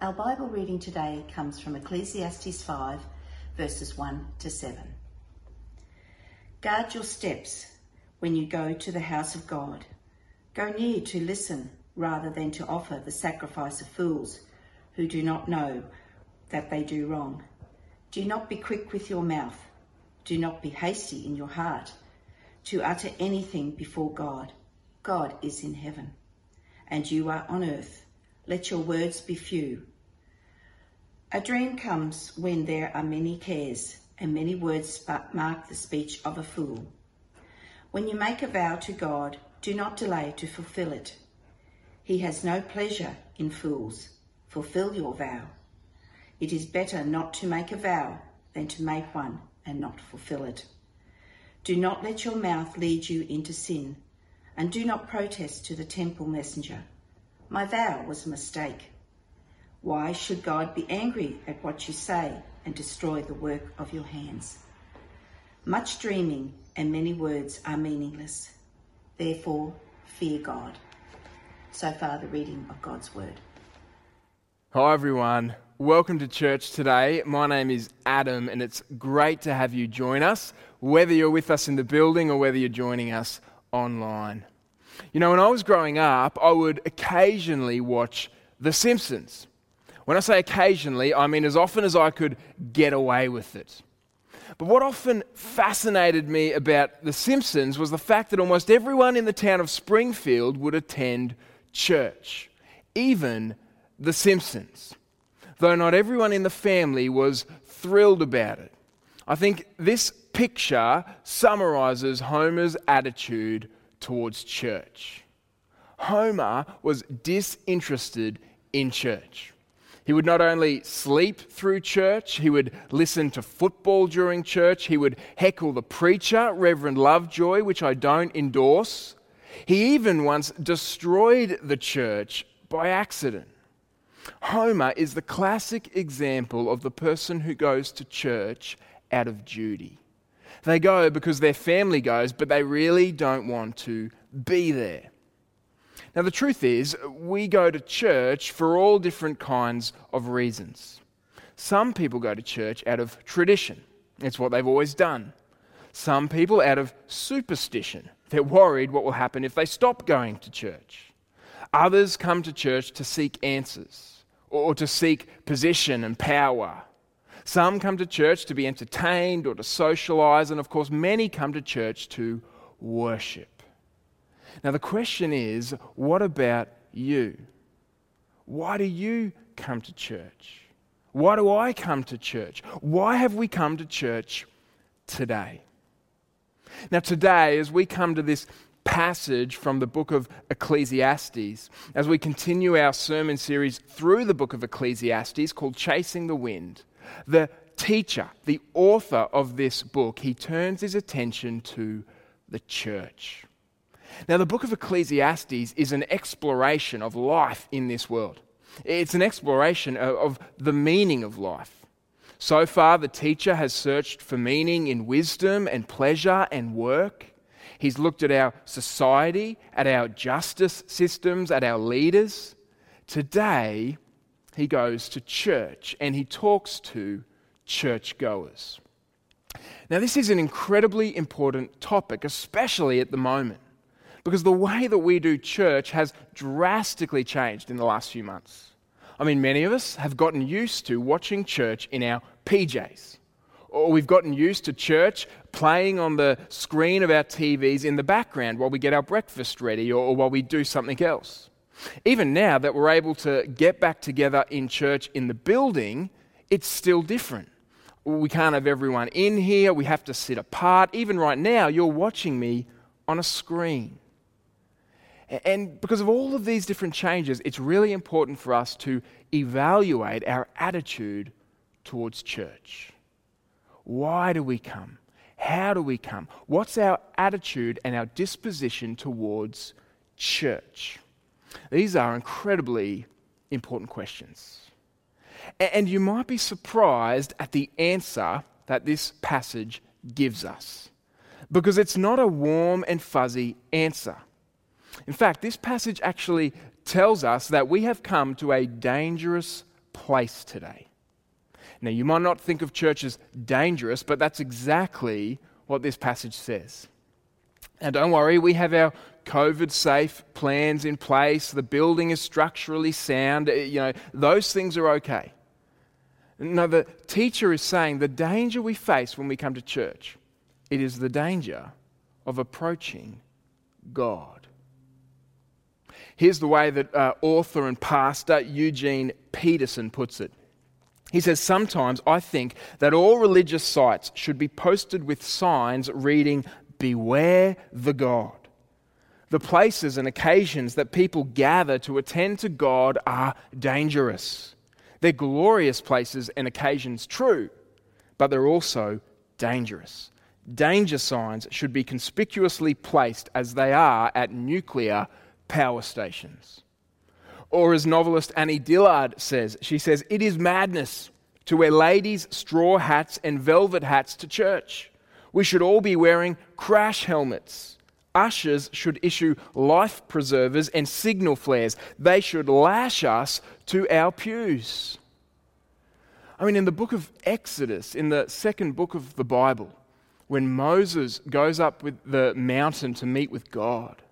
Our Bible reading today comes from Ecclesiastes 5, verses 1 to 7. Guard your steps when you go to the house of God. Go near to listen rather than to offer the sacrifice of fools who do not know that they do wrong. Do not be quick with your mouth. Do not be hasty in your heart to utter anything before God. God is in heaven, and you are on earth. Let your words be few. A dream comes when there are many cares, and many words mark the speech of a fool. When you make a vow to God, do not delay to fulfill it. He has no pleasure in fools. Fulfill your vow. It is better not to make a vow than to make one and not fulfill it. Do not let your mouth lead you into sin, and do not protest to the temple messenger. My vow was a mistake. Why should God be angry at what you say and destroy the work of your hands? Much dreaming and many words are meaningless. Therefore, fear God. So far, the reading of God's word. Hi, everyone. Welcome to church today. My name is Adam, and it's great to have you join us, whether you're with us in the building or whether you're joining us online. You know, when I was growing up, I would occasionally watch The Simpsons. When I say occasionally, I mean as often as I could get away with it. But what often fascinated me about The Simpsons was the fact that almost everyone in the town of Springfield would attend church, even The Simpsons, though not everyone in the family was thrilled about it. I think this picture summarizes Homer's attitude towards church. Homer was disinterested in church. He would not only sleep through church, he would listen to football during church, he would heckle the preacher, Reverend Lovejoy, which I don't endorse. He even once destroyed the church by accident. Homer is the classic example of the person who goes to church out of duty. They go because their family goes, but they really don't want to be there. Now, the truth is, we go to church for all different kinds of reasons. Some people go to church out of tradition, it's what they've always done. Some people out of superstition, they're worried what will happen if they stop going to church. Others come to church to seek answers or to seek position and power. Some come to church to be entertained or to socialize, and of course, many come to church to worship. Now, the question is what about you? Why do you come to church? Why do I come to church? Why have we come to church today? Now, today, as we come to this passage from the book of Ecclesiastes, as we continue our sermon series through the book of Ecclesiastes called Chasing the Wind, the teacher, the author of this book, he turns his attention to the church. Now, the book of Ecclesiastes is an exploration of life in this world, it's an exploration of, the meaning of life. So far, the teacher has searched for meaning in wisdom and pleasure and work. He's looked at our society, at our justice systems, at our leaders. Today, he goes to church and he talks to churchgoers. Now, this is an incredibly important topic, especially at the moment. Because the way that we do church has drastically changed in the last few months. I mean, many of us have gotten used to watching church in our PJs. Or we've gotten used to church playing on the screen of our TVs in the background while we get our breakfast ready or, while we do something else. Even now that we're able to get back together in church in the building, it's still different. We can't have everyone in here, we have to sit apart. Even right now, you're watching me on a screen. And because of all of these different changes, it's really important for us to evaluate our attitude towards church. Why do we come? How do we come? What's our attitude and our disposition towards church? These are incredibly important questions. And you might be surprised at the answer that this passage gives us, because it's not a warm and fuzzy answer. In fact, this passage actually tells us that we have come to a dangerous place today. Now, you might not think of church as dangerous, but that's exactly what this passage says. And don't worry, we have our COVID safe plans in place. The building is structurally sound. Uh, you know, those things are okay. No, the teacher is saying the danger we face when we come to church, it is the danger of approaching God. Here's the way that uh, author and pastor Eugene Peterson puts it. He says, Sometimes I think that all religious sites should be posted with signs reading, Beware the God. The places and occasions that people gather to attend to God are dangerous. They're glorious places and occasions, true, but they're also dangerous. Danger signs should be conspicuously placed as they are at nuclear power stations. Or, as novelist Annie Dillard says, she says, It is madness to wear ladies' straw hats and velvet hats to church. We should all be wearing crash helmets. Ushers should issue life preservers and signal flares. They should lash us to our pews. I mean, in the book of Exodus, in the second book of the Bible, when Moses goes up with the mountain to meet with God,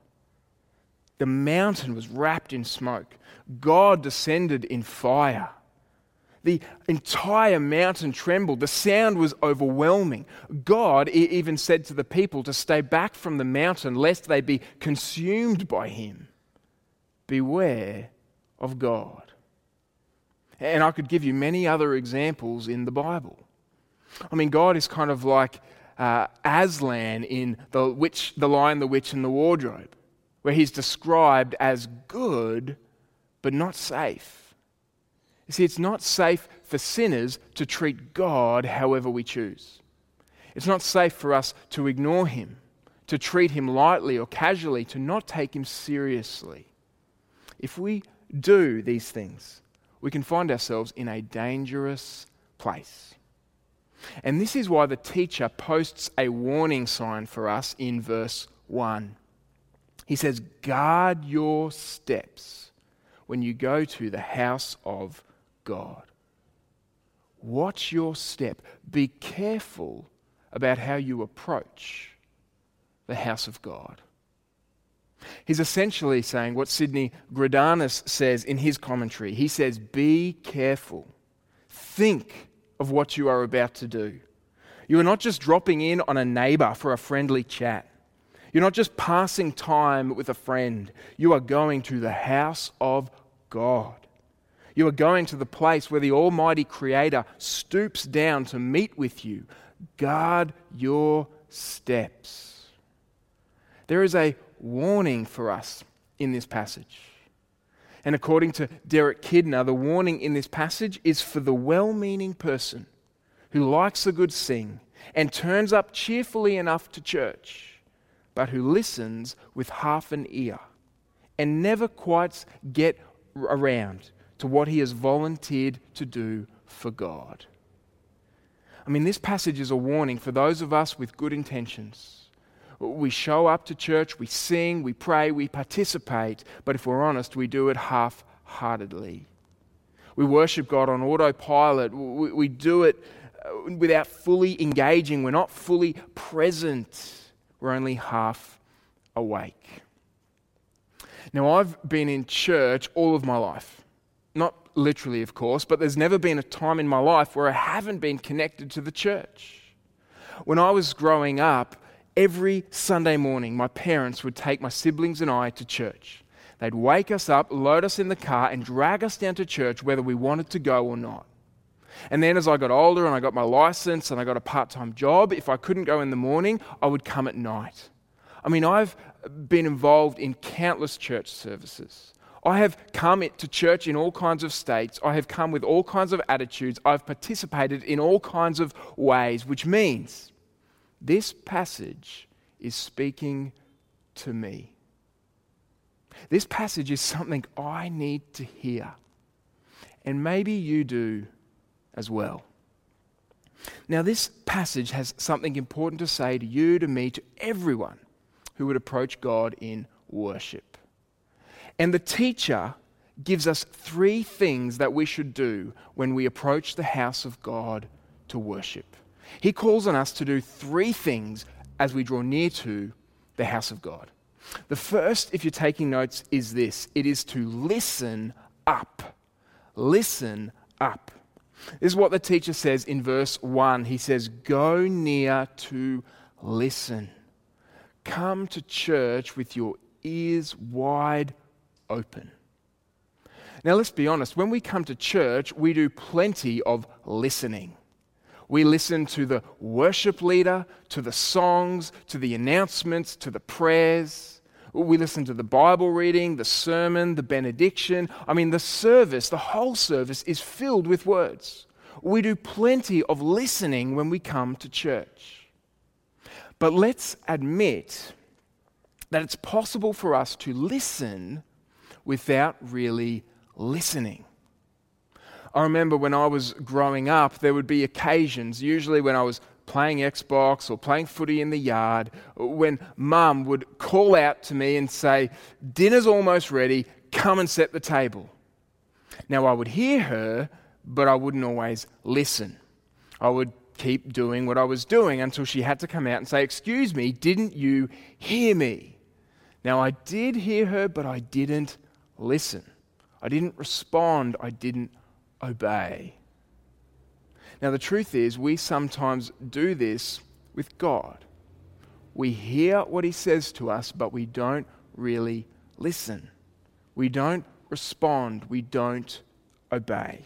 the mountain was wrapped in smoke. God descended in fire. The entire mountain trembled. The sound was overwhelming. God even said to the people to stay back from the mountain lest they be consumed by him. Beware of God. And I could give you many other examples in the Bible. I mean, God is kind of like uh, Aslan in the, witch, the Lion, the Witch, and the Wardrobe where he's described as good but not safe. You see, it's not safe for sinners to treat God however we choose. It's not safe for us to ignore him, to treat him lightly or casually, to not take him seriously. If we do these things, we can find ourselves in a dangerous place. And this is why the teacher posts a warning sign for us in verse 1. He says, Guard your steps when you go to the house of God. Watch your step. Be careful about how you approach the house of God. He's essentially saying what Sidney Greidanus says in his commentary. He says, Be careful. Think of what you are about to do. You are not just dropping in on a neighbor for a friendly chat. You're not just passing time with a friend, you are going to the house of God. You are going to the place where the Almighty Creator stoops down to meet with you. Guard your steps. There is a warning for us in this passage. And according to Derek Kidner, the warning in this passage is for the well meaning person who likes a good sing and turns up cheerfully enough to church but who listens with half an ear and never quite get around to what he has volunteered to do for God. I mean, this passage is a warning for those of us with good intentions. We show up to church, we sing, we pray, we participate, but if we're honest, we do it half heartedly. We worship God on autopilot, we, do it uh, without fully engaging, we're not fully present we're only half awake. Now, I've been in church all of my life. Not literally, of course, but there's never been a time in my life where I haven't been connected to the church. When I was growing up, every Sunday morning, my parents would take my siblings and I to church. They'd wake us up, load us in the car, and drag us down to church whether we wanted to go or not. And then as I got older and I got my license and I got a part time job, if I couldn't go in the morning, I would come at night. I mean, I've been involved in countless church services. I have come to church in all kinds of states. I have come with all kinds of attitudes. I've participated in all kinds of ways, which means this passage is speaking to me. This passage is something I need to hear. And maybe you do as well. Now, this passage has something important to say to you, to me, to everyone who would approach God in worship. And the teacher gives us three things that we should do when we approach the house of God to worship. He calls on us to do three things as we draw near to the house of God. The first, if you're taking notes, is this it is to listen up. Listen up. This is what the teacher says in verse 1. He says, Go near to listen. Come to church with your ears wide open. Now, let's be honest, when we come to church, we do plenty of listening. We listen to the worship leader, to the songs, to the announcements, to the prayers. We listen to the Bible reading, the sermon, the benediction. I mean, the service, the whole service is filled with words. We do plenty of listening when we come to church. But let's admit that it's possible for us to listen without really listening. I remember when I was growing up, there would be occasions, usually when I was playing Xbox or playing footy in the yard, when mum would call out to me and say, Dinner's almost ready, come and set the table. Now, I would hear her, but I wouldn't always listen. I would keep doing what I was doing until she had to come out and say, Excuse me, didn't you hear me? Now, I did hear her, but I didn't listen. I didn't respond. I didn't obey. Now, the truth is, we sometimes do this with God. We hear what He says to us, but we don't really listen. We don't respond. We don't obey.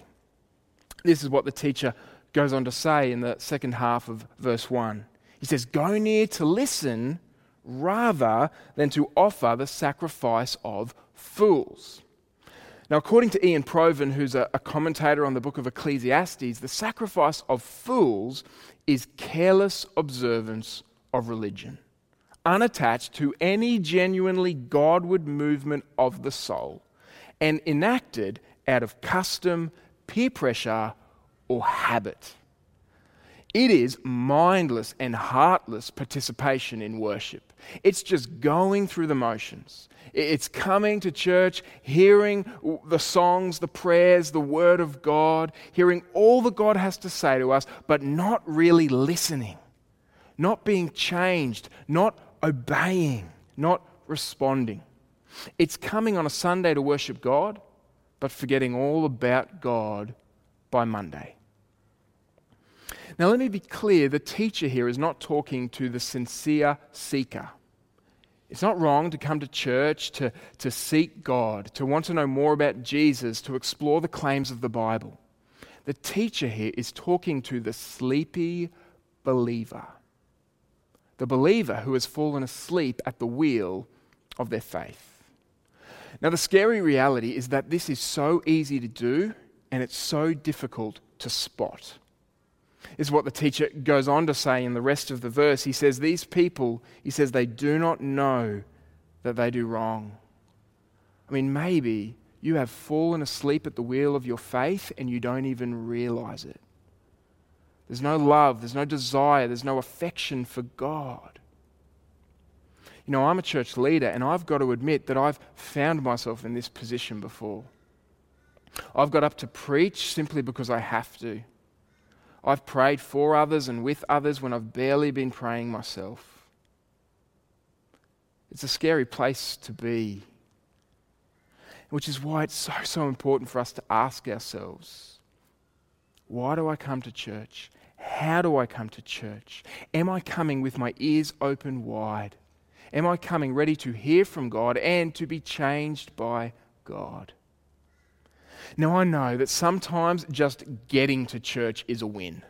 This is what the teacher goes on to say in the second half of verse 1. He says, Go near to listen rather than to offer the sacrifice of fools. Now, according to Ian Provan, who's a, a, commentator on the book of Ecclesiastes, the sacrifice of fools is careless observance of religion, unattached to any genuinely Godward movement of the soul, and enacted out of custom, peer pressure, or habit. It is mindless and heartless participation in worship. It's just going through the motions. It's coming to church, hearing the songs, the prayers, the word of God, hearing all that God has to say to us, but not really listening, not being changed, not obeying, not responding. It's coming on a Sunday to worship God, but forgetting all about God by Monday. Now, let me be clear the teacher here is not talking to the sincere seeker. It's not wrong to come to church to, to seek God, to want to know more about Jesus, to explore the claims of the Bible. The teacher here is talking to the sleepy believer, the believer who has fallen asleep at the wheel of their faith. Now, the scary reality is that this is so easy to do and it's so difficult to spot is what the teacher goes on to say in the rest of the verse. He says, These people, he says, they do not know that they do wrong. I mean, maybe you have fallen asleep at the wheel of your faith and you don't even realize it. There's no love, there's no desire, there's no affection for God. You know, I'm a church leader and I've got to admit that I've found myself in this position before. I've got up to preach simply because I have to. I've prayed for others and with others when I've barely been praying myself. It's a scary place to be, which is why it's so, so important for us to ask ourselves why do I come to church? How do I come to church? Am I coming with my ears open wide? Am I coming ready to hear from God and to be changed by God? Now, I know that sometimes just getting to church is a win.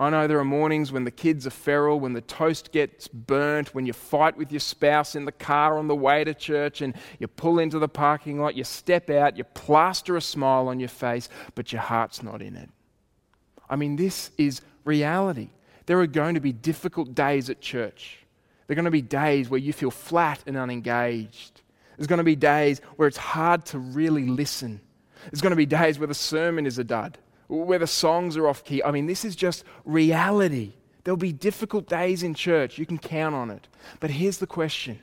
I know there are mornings when the kids are feral, when the toast gets burnt, when you fight with your spouse in the car on the way to church, and you pull into the parking lot, you step out, you plaster a smile on your face, but your heart's not in it. I mean, this is reality. There are going to be difficult days at church. There are going to be days where you feel flat and unengaged. There's going to be days where it's hard to really listen. There's going to be days where the sermon is a dud, where the songs are off key. I mean, this is just reality. There'll be difficult days in church. You can count on it. But here's the question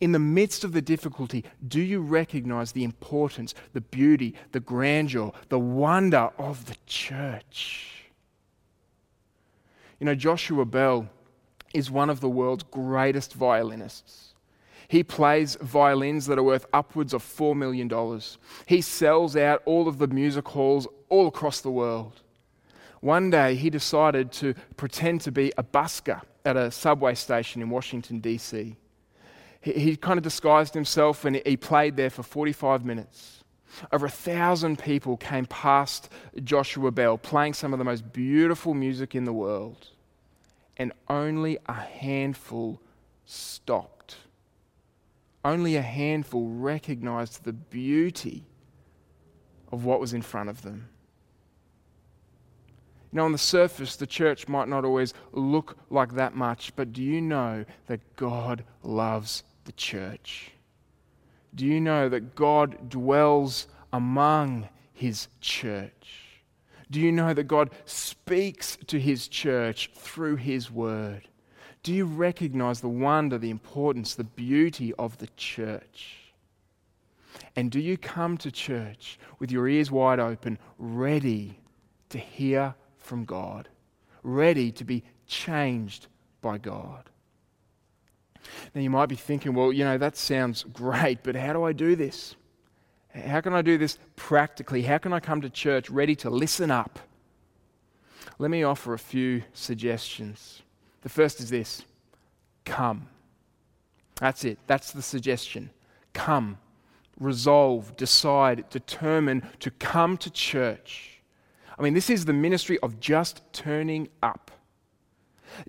In the midst of the difficulty, do you recognize the importance, the beauty, the grandeur, the wonder of the church? You know, Joshua Bell is one of the world's greatest violinists. He plays violins that are worth upwards of $4 million. He sells out all of the music halls all across the world. One day he decided to pretend to be a busker at a subway station in Washington, D.C. He, he kind of disguised himself and he played there for 45 minutes. Over a thousand people came past Joshua Bell playing some of the most beautiful music in the world, and only a handful stopped. Only a handful recognized the beauty of what was in front of them. You know, on the surface, the church might not always look like that much, but do you know that God loves the church? Do you know that God dwells among his church? Do you know that God speaks to his church through his word? Do you recognize the wonder, the importance, the beauty of the church? And do you come to church with your ears wide open, ready to hear from God, ready to be changed by God. Now, you might be thinking, well, you know, that sounds great, but how do I do this? How can I do this practically? How can I come to church ready to listen up? Let me offer a few suggestions. The first is this come. That's it. That's the suggestion. Come. Resolve, decide, determine to come to church I mean, this is the ministry of just turning up.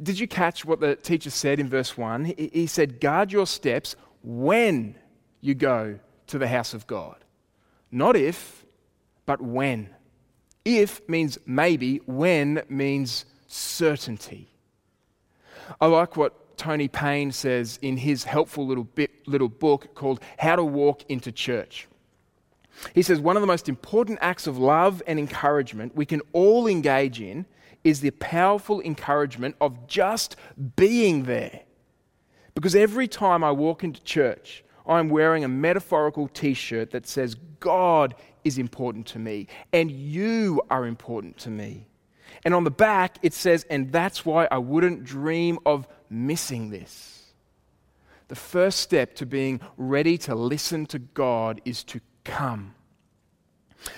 Did you catch what the teacher said in verse 1? He said, Guard your steps when you go to the house of God. Not if, but when. If means maybe, when means certainty. I like what Tony Payne says in his helpful little, bit, little book called How to Walk into Church. He says one of the most important acts of love and encouragement we can all engage in is the powerful encouragement of just being there. Because every time I walk into church, I'm wearing a metaphorical t shirt that says, God is important to me, and you are important to me. And on the back, it says, and that's why I wouldn't dream of missing this. The first step to being ready to listen to God is to come.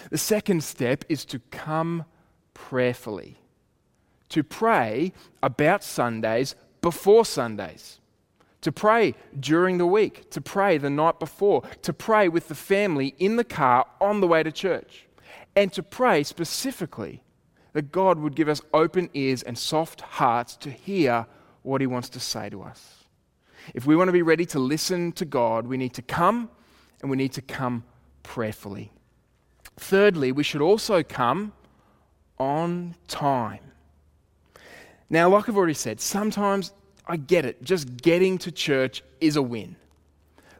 The second step is to come prayerfully, to pray about Sundays before Sundays, to pray during the week, to pray the night before, to pray with the family in the car on the way to church, and to pray specifically that God would give us open ears and soft hearts to hear what He wants to say to us. If we want to be ready to listen to God, we need to come and we need to come prayerfully. Thirdly, we should also come on time. Now, like I've already said, sometimes I get it, just getting to church is a win.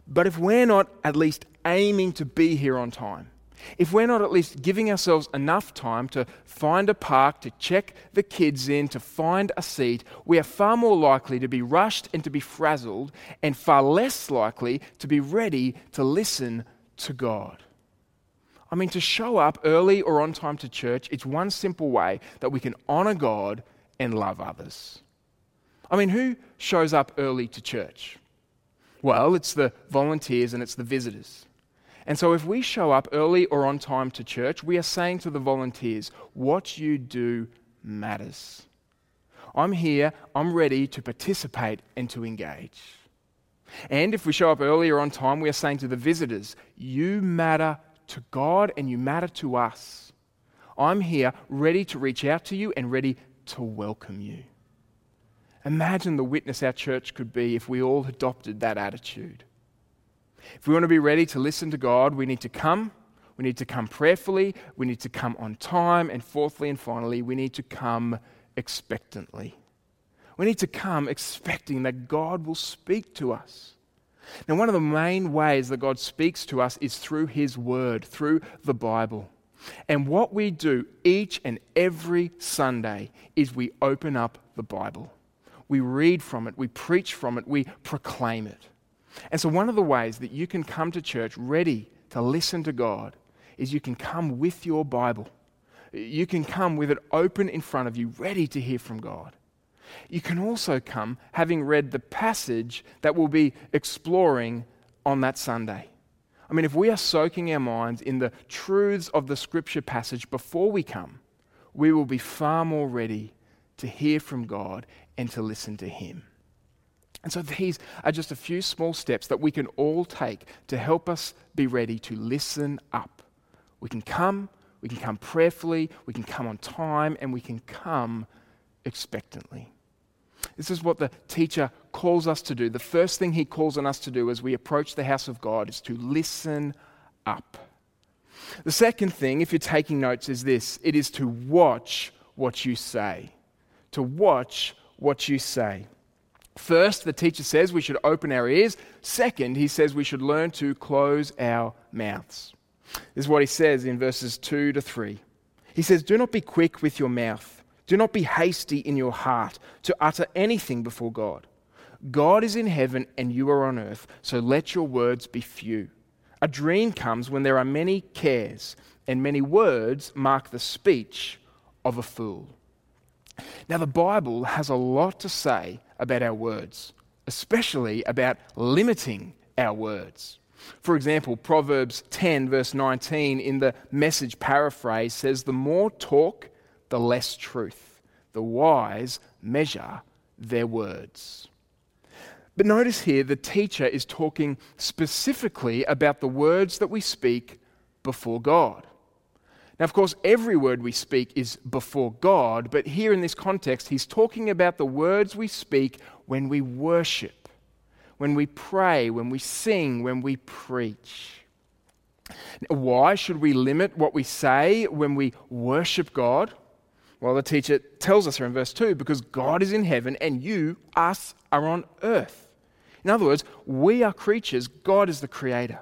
But if we're not at least aiming to be here on time, if we're not at least giving ourselves enough time to find a park, to check the kids in, to find a seat, we are far more likely to be rushed and to be frazzled, and far less likely to be ready to listen to God. I mean, to show up early or on time to church, it's one simple way that we can honor God and love others. I mean, who shows up early to church? Well, it's the volunteers and it's the visitors. And so, if we show up early or on time to church, we are saying to the volunteers, what you do matters. I'm here, I'm ready to participate and to engage. And if we show up early or on time, we are saying to the visitors, you matter to God and you matter to us. I'm here ready to reach out to you and ready to welcome you. Imagine the witness our church could be if we all adopted that attitude. If we want to be ready to listen to God, we need to come. We need to come prayerfully. We need to come on time. And fourthly and finally, we need to come expectantly. We need to come expecting that God will speak to us. Now, one of the main ways that God speaks to us is through His Word, through the Bible. And what we do each and every Sunday is we open up the Bible. We read from it, we preach from it, we proclaim it. And so, one of the ways that you can come to church ready to listen to God is you can come with your Bible. You can come with it open in front of you, ready to hear from God. You can also come having read the passage that we'll be exploring on that Sunday. I mean, if we are soaking our minds in the truths of the scripture passage before we come, we will be far more ready to hear from God and to listen to Him. And so these are just a few small steps that we can all take to help us be ready to listen up. We can come, we can come prayerfully, we can come on time, and we can come expectantly. This is what the teacher calls us to do. The first thing he calls on us to do as we approach the house of God is to listen up. The second thing, if you're taking notes, is this it is to watch what you say. To watch what you say. First, the teacher says we should open our ears. Second, he says we should learn to close our mouths. This is what he says in verses 2 to 3. He says, Do not be quick with your mouth, do not be hasty in your heart to utter anything before God. God is in heaven and you are on earth, so let your words be few. A dream comes when there are many cares, and many words mark the speech of a fool. Now, the Bible has a lot to say about our words, especially about limiting our words. For example, Proverbs 10, verse 19, in the message paraphrase, says, The more talk, the less truth. The wise measure their words. But notice here, the teacher is talking specifically about the words that we speak before God. Now, of course, every word we speak is before God, but here in this context, he's talking about the words we speak when we worship, when we pray, when we sing, when we preach. Why should we limit what we say when we worship God? Well, the teacher tells us here in verse 2 because God is in heaven and you, us, are on earth. In other words, we are creatures, God is the creator.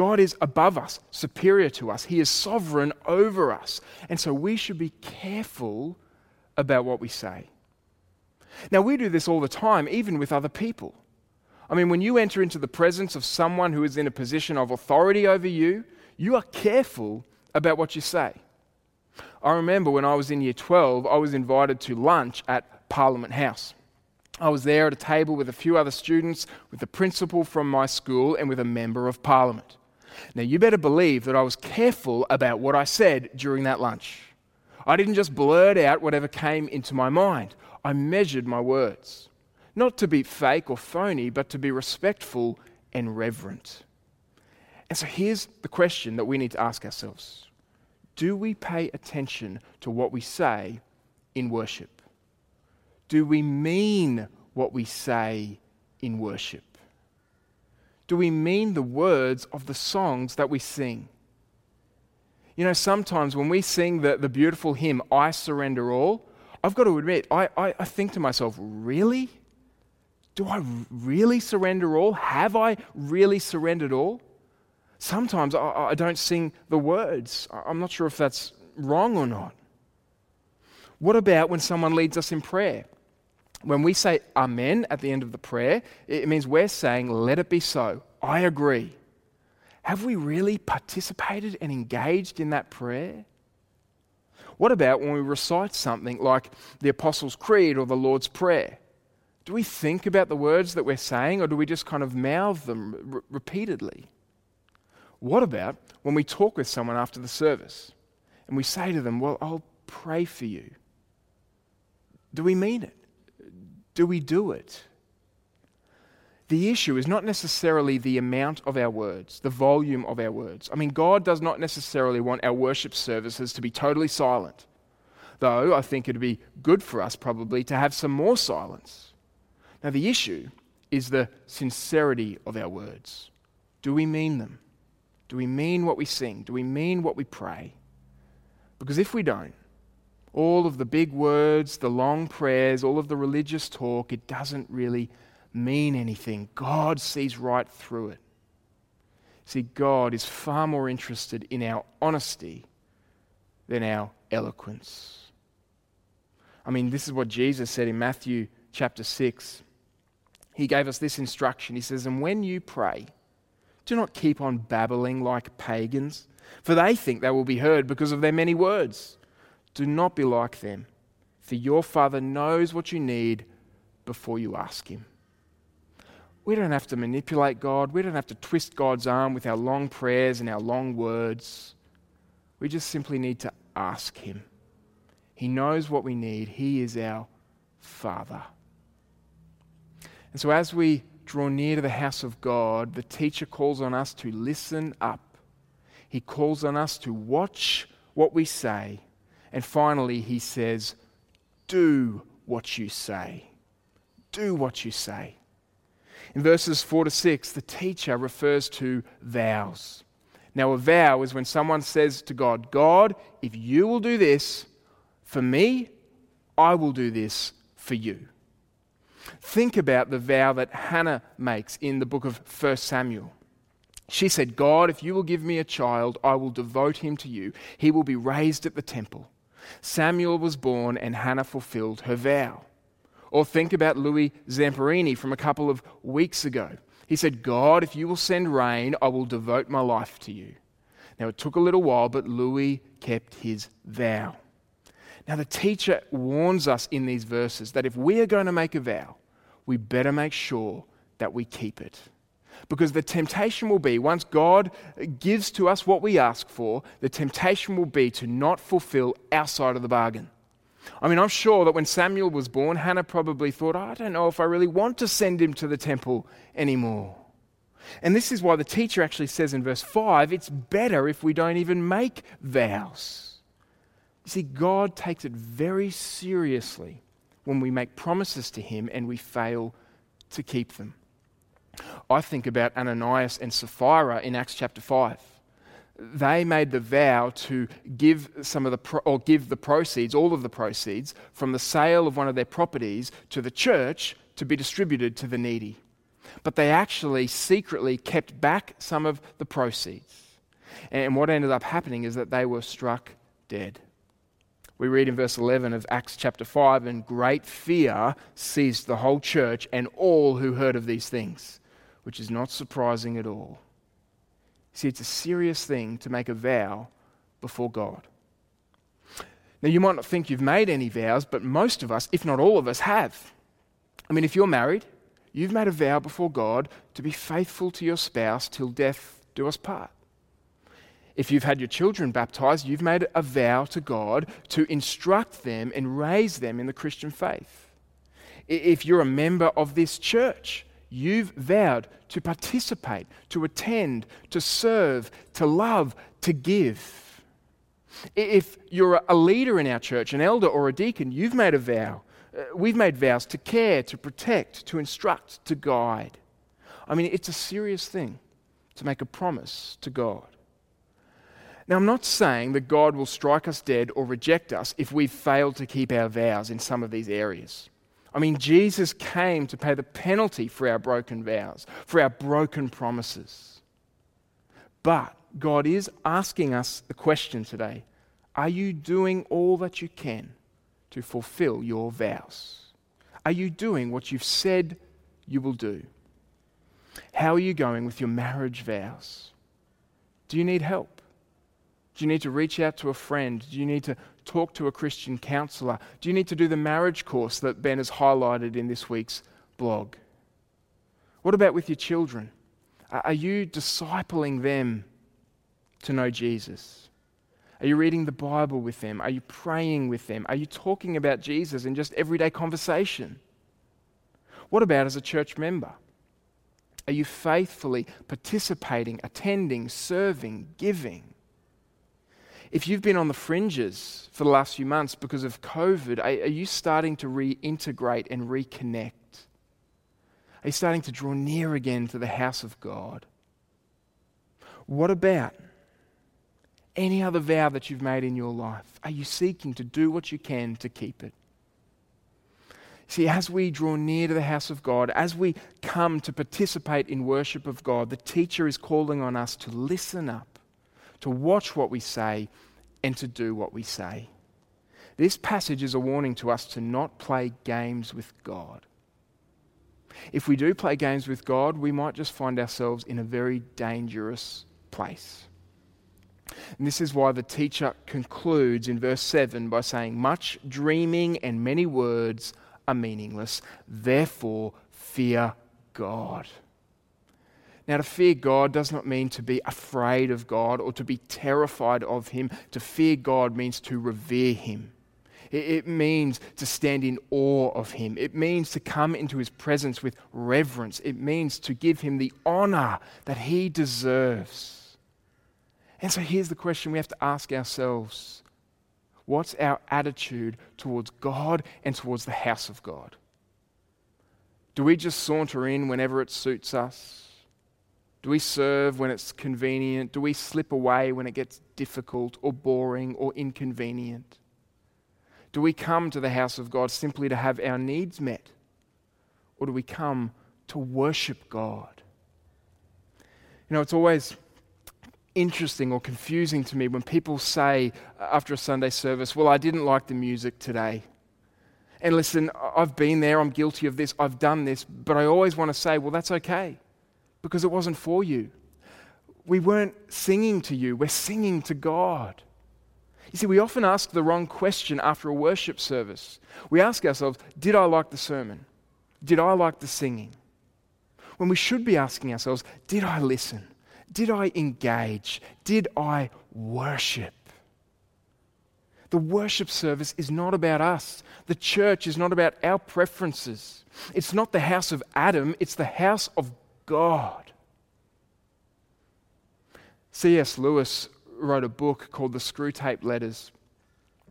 God is above us, superior to us. He is sovereign over us. And so we should be careful about what we say. Now, we do this all the time, even with other people. I mean, when you enter into the presence of someone who is in a position of authority over you, you are careful about what you say. I remember when I was in year 12, I was invited to lunch at Parliament House. I was there at a table with a few other students, with the principal from my school, and with a member of Parliament. Now, you better believe that I was careful about what I said during that lunch. I didn't just blurt out whatever came into my mind, I measured my words. Not to be fake or phony, but to be respectful and reverent. And so here's the question that we need to ask ourselves Do we pay attention to what we say in worship? Do we mean what we say in worship? Do we mean the words of the songs that we sing? You know, sometimes when we sing the, the beautiful hymn, I Surrender All, I've got to admit, I, I, I think to myself, really? Do I really surrender all? Have I really surrendered all? Sometimes I, I don't sing the words. I'm not sure if that's wrong or not. What about when someone leads us in prayer? When we say Amen at the end of the prayer, it means we're saying, Let it be so. I agree. Have we really participated and engaged in that prayer? What about when we recite something like the Apostles' Creed or the Lord's Prayer? Do we think about the words that we're saying or do we just kind of mouth them r- repeatedly? What about when we talk with someone after the service and we say to them, Well, I'll pray for you? Do we mean it? Do we do it? The issue is not necessarily the amount of our words, the volume of our words. I mean, God does not necessarily want our worship services to be totally silent, though I think it'd be good for us probably to have some more silence. Now, the issue is the sincerity of our words. Do we mean them? Do we mean what we sing? Do we mean what we pray? Because if we don't, all of the big words, the long prayers, all of the religious talk, it doesn't really mean anything. God sees right through it. See, God is far more interested in our honesty than our eloquence. I mean, this is what Jesus said in Matthew chapter 6. he gave us this instruction. He says, And when you pray, do not keep on babbling like pagans, for they think they will be heard because of their many words. Do not be like them, for your Father knows what you need before you ask Him. We don't have to manipulate God. We don't have to twist God's arm with our long prayers and our long words. We just simply need to ask Him. He knows what we need. He is our Father. And so, as we draw near to the house of God, the teacher calls on us to listen up. He calls on us to watch what we say. And finally, he says, Do what you say. Do what you say. In verses 4 to 6, the teacher refers to vows. Now, a vow is when someone says to God, God, if you will do this for me, I will do this for you. Think about the vow that Hannah makes in the book of 1 Samuel. She said, God, if you will give me a child, I will devote him to you. He will be raised at the temple. Samuel was born, and Hannah fulfilled her vow. Or think about Louis Zamperini from a couple of weeks ago. He said, God, if you will send rain, I will devote my life to you. Now, it took a little while, but Louis kept his vow. Now, the teacher warns us in these verses that if we are going to make a vow, we better make sure that we keep it. Because the temptation will be, once God gives to us what we ask for, the temptation will be to not fulfill our side of the bargain. I mean, I'm sure that when Samuel was born, Hannah probably thought, I don't know if I really want to send him to the temple anymore. And this is why the teacher actually says in verse 5 it's better if we don't even make vows. You see, God takes it very seriously when we make promises to Him and we fail to keep them. I think about Ananias and Sapphira in Acts chapter 5 they made the vow to give some of the pro- or give the proceeds, all of the proceeds from the sale of one of their properties to the church to be distributed to the needy. But they actually secretly kept back some of the proceeds. And what ended up happening is that they were struck dead. We read in verse 11 of Acts chapter 5 and great fear seized the whole church and all who heard of these things, which is not surprising at all. See, it's a serious thing to make a vow before God. Now, you might not think you've made any vows, but most of us, if not all of us, have. I mean, if you're married, you've made a vow before God to be faithful to your spouse till death do us part. If you've had your children baptized, you've made a vow to God to instruct them and raise them in the Christian faith. If you're a member of this church, You've vowed to participate, to attend, to serve, to love, to give. If you're a leader in our church, an elder or a deacon, you've made a vow. Uh, we've made vows to care, to protect, to instruct, to guide. I mean, it's a serious thing to make a promise to God. Now, I'm not saying that God will strike us dead or reject us if we've failed to keep our vows in some of these areas. I mean, Jesus came to pay the penalty for our broken vows, for our broken promises. But God is asking us the question today Are you doing all that you can to fulfill your vows? Are you doing what you've said you will do? How are you going with your marriage vows? Do you need help? Do you need to reach out to a friend? Do you need to talk to a Christian counselor? Do you need to do the marriage course that Ben has highlighted in this week's blog? What about with your children? Are you discipling them to know Jesus? Are you reading the Bible with them? Are you praying with them? Are you talking about Jesus in just everyday conversation? What about as a church member? Are you faithfully participating, attending, serving, giving? If you've been on the fringes for the last few months because of COVID, are, are you starting to reintegrate and reconnect? Are you starting to draw near again to the house of God? What about any other vow that you've made in your life? Are you seeking to do what you can to keep it? See, as we draw near to the house of God, as we come to participate in worship of God, the teacher is calling on us to listen up to watch what we say, and to do what we say. This passage is a warning to us to not play games with God. If we do play games with God, we might just find ourselves in a very dangerous place. And this is why the teacher concludes in verse 7 by saying, Much dreaming and many words are meaningless. Therefore, fear God. Now, to fear God does not mean to be afraid of God or to be terrified of Him. To fear God means to revere Him. It means to stand in awe of Him. It means to come into His presence with reverence. It means to give Him the honor that He deserves. And so here's the question we have to ask ourselves What's our attitude towards God and towards the house of God? Do we just saunter in whenever it suits us? Do we serve when it's convenient? Do we slip away when it gets difficult or boring or inconvenient? Do we come to the house of God simply to have our needs met? Or do we come to worship God? You know, it's always interesting or confusing to me when people say uh, after a Sunday service, Well, I didn't like the music today. And listen, I've been there, I'm guilty of this, I've done this, but I always want to say, Well, that's okay because it wasn't for you. We weren't singing to you, we're singing to God. You see, we often ask the wrong question after a worship service. We ask ourselves, Did I like the sermon? Did I like the singing? When we should be asking ourselves, Did I listen? Did I engage? Did I worship? The worship service is not about us. The church is not about our preferences. It's not the house of Adam, it's the house of God. C.S. Lewis wrote a book called The Screwtape Letters.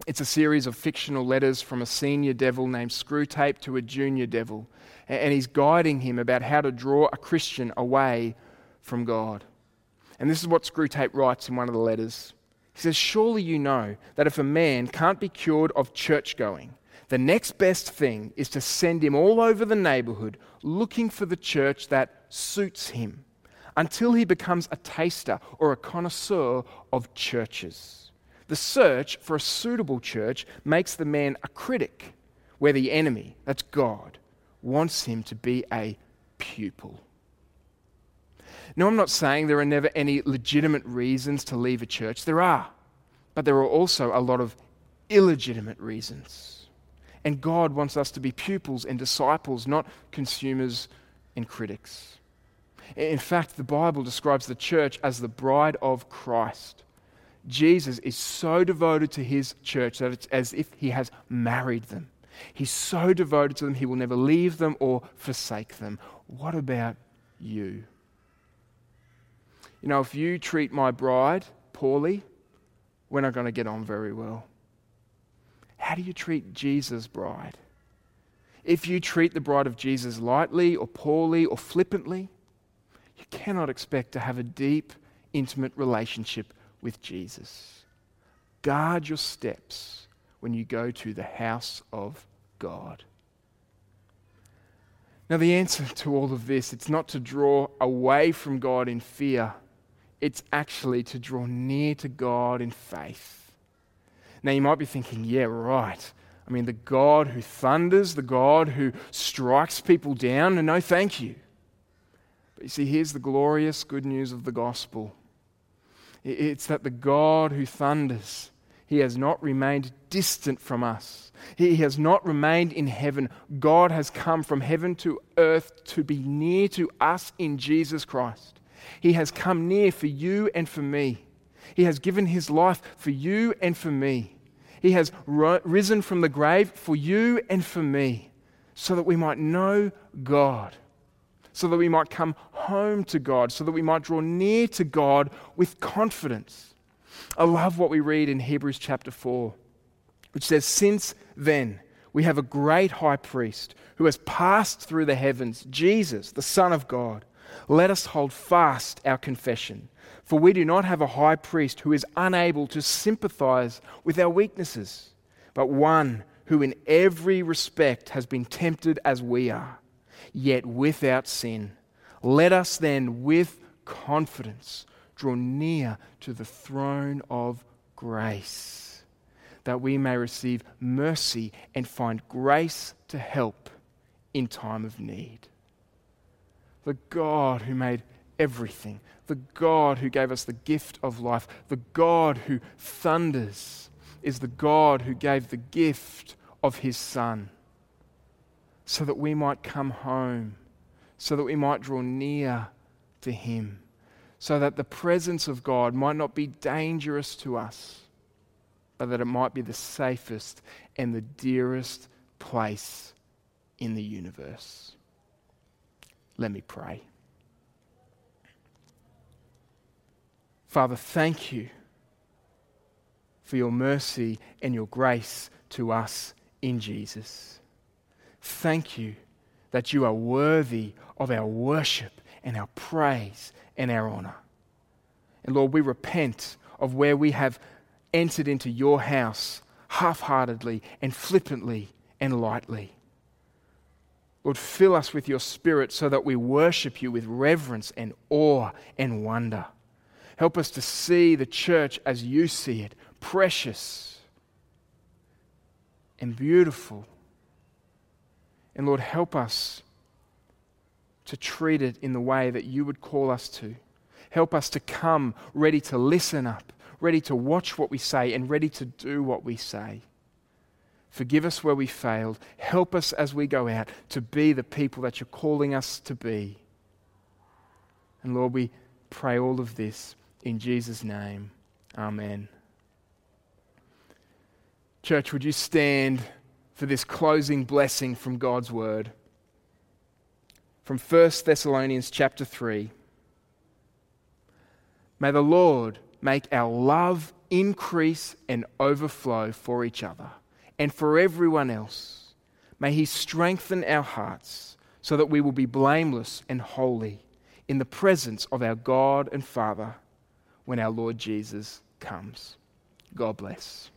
It's a series of fictional letters from a senior devil named Screwtape to a junior devil, and he's guiding him about how to draw a Christian away from God. And this is what Screwtape writes in one of the letters. He says, Surely you know that if a man can't be cured of church going, the next best thing is to send him all over the neighborhood looking for the church that suits him until he becomes a taster or a connoisseur of churches. The search for a suitable church makes the man a critic, where the enemy, that's God, wants him to be a pupil. Now, I'm not saying there are never any legitimate reasons to leave a church. There are. But there are also a lot of illegitimate reasons. And God wants us to be pupils and disciples, not consumers and critics. In fact, the Bible describes the church as the bride of Christ. Jesus is so devoted to his church that it's as if he has married them. He's so devoted to them, he will never leave them or forsake them. What about you? You know, if you treat my bride poorly, we're not going to get on very well. How do you treat Jesus' bride? If you treat the bride of Jesus lightly or poorly or flippantly, you cannot expect to have a deep, intimate relationship with Jesus. Guard your steps when you go to the house of God. Now, the answer to all of this, it's not to draw away from God in fear, it's actually to draw near to God in faith. Now, you might be thinking, yeah, right. I mean, the God who thunders, the God who strikes people down, and no thank you. But you see, here's the glorious good news of the gospel it's that the God who thunders, he has not remained distant from us. He has not remained in heaven. God has come from heaven to earth to be near to us in Jesus Christ. He has come near for you and for me. He has given his life for you and for me. He has risen from the grave for you and for me, so that we might know God, so that we might come home to God, so that we might draw near to God with confidence. I love what we read in Hebrews chapter 4, which says, Since then, we have a great high priest who has passed through the heavens, Jesus, the Son of God. Let us hold fast our confession. For we do not have a high priest who is unable to sympathize with our weaknesses, but one who in every respect has been tempted as we are, yet without sin. Let us then with confidence draw near to the throne of grace, that we may receive mercy and find grace to help in time of need. the God who made everything, the God who gave us the gift of life, the God who thunders, is the God who gave the gift of his Son so that we might come home, so that we might draw near to him, so that the presence of God might not be dangerous to us, but that it might be the safest and the dearest place in the universe. Let me pray. Father, thank you for your mercy and your grace to us in Jesus. Thank you that you are worthy of our worship and our praise and our honor. And Lord, we repent of where we have entered into your house half heartedly and flippantly and lightly. Lord, fill us with your spirit so that we worship you with reverence and awe and wonder. Help us to see the church as you see it precious and beautiful. And Lord, help us to treat it in the way that you would call us to. Help us to come ready to listen up, ready to watch what we say, and ready to do what we say. Forgive us where we failed. Help us as we go out to be the people that you're calling us to be. And Lord, we pray all of this in Jesus' name, amen. Church, would you stand for this closing blessing from God's word? From 1 Thessalonians chapter 3. May the Lord make our love increase and overflow for each other and for everyone else. May He strengthen our hearts so that we will be blameless and holy in the presence of our God and Father when our Lord Jesus comes. God bless.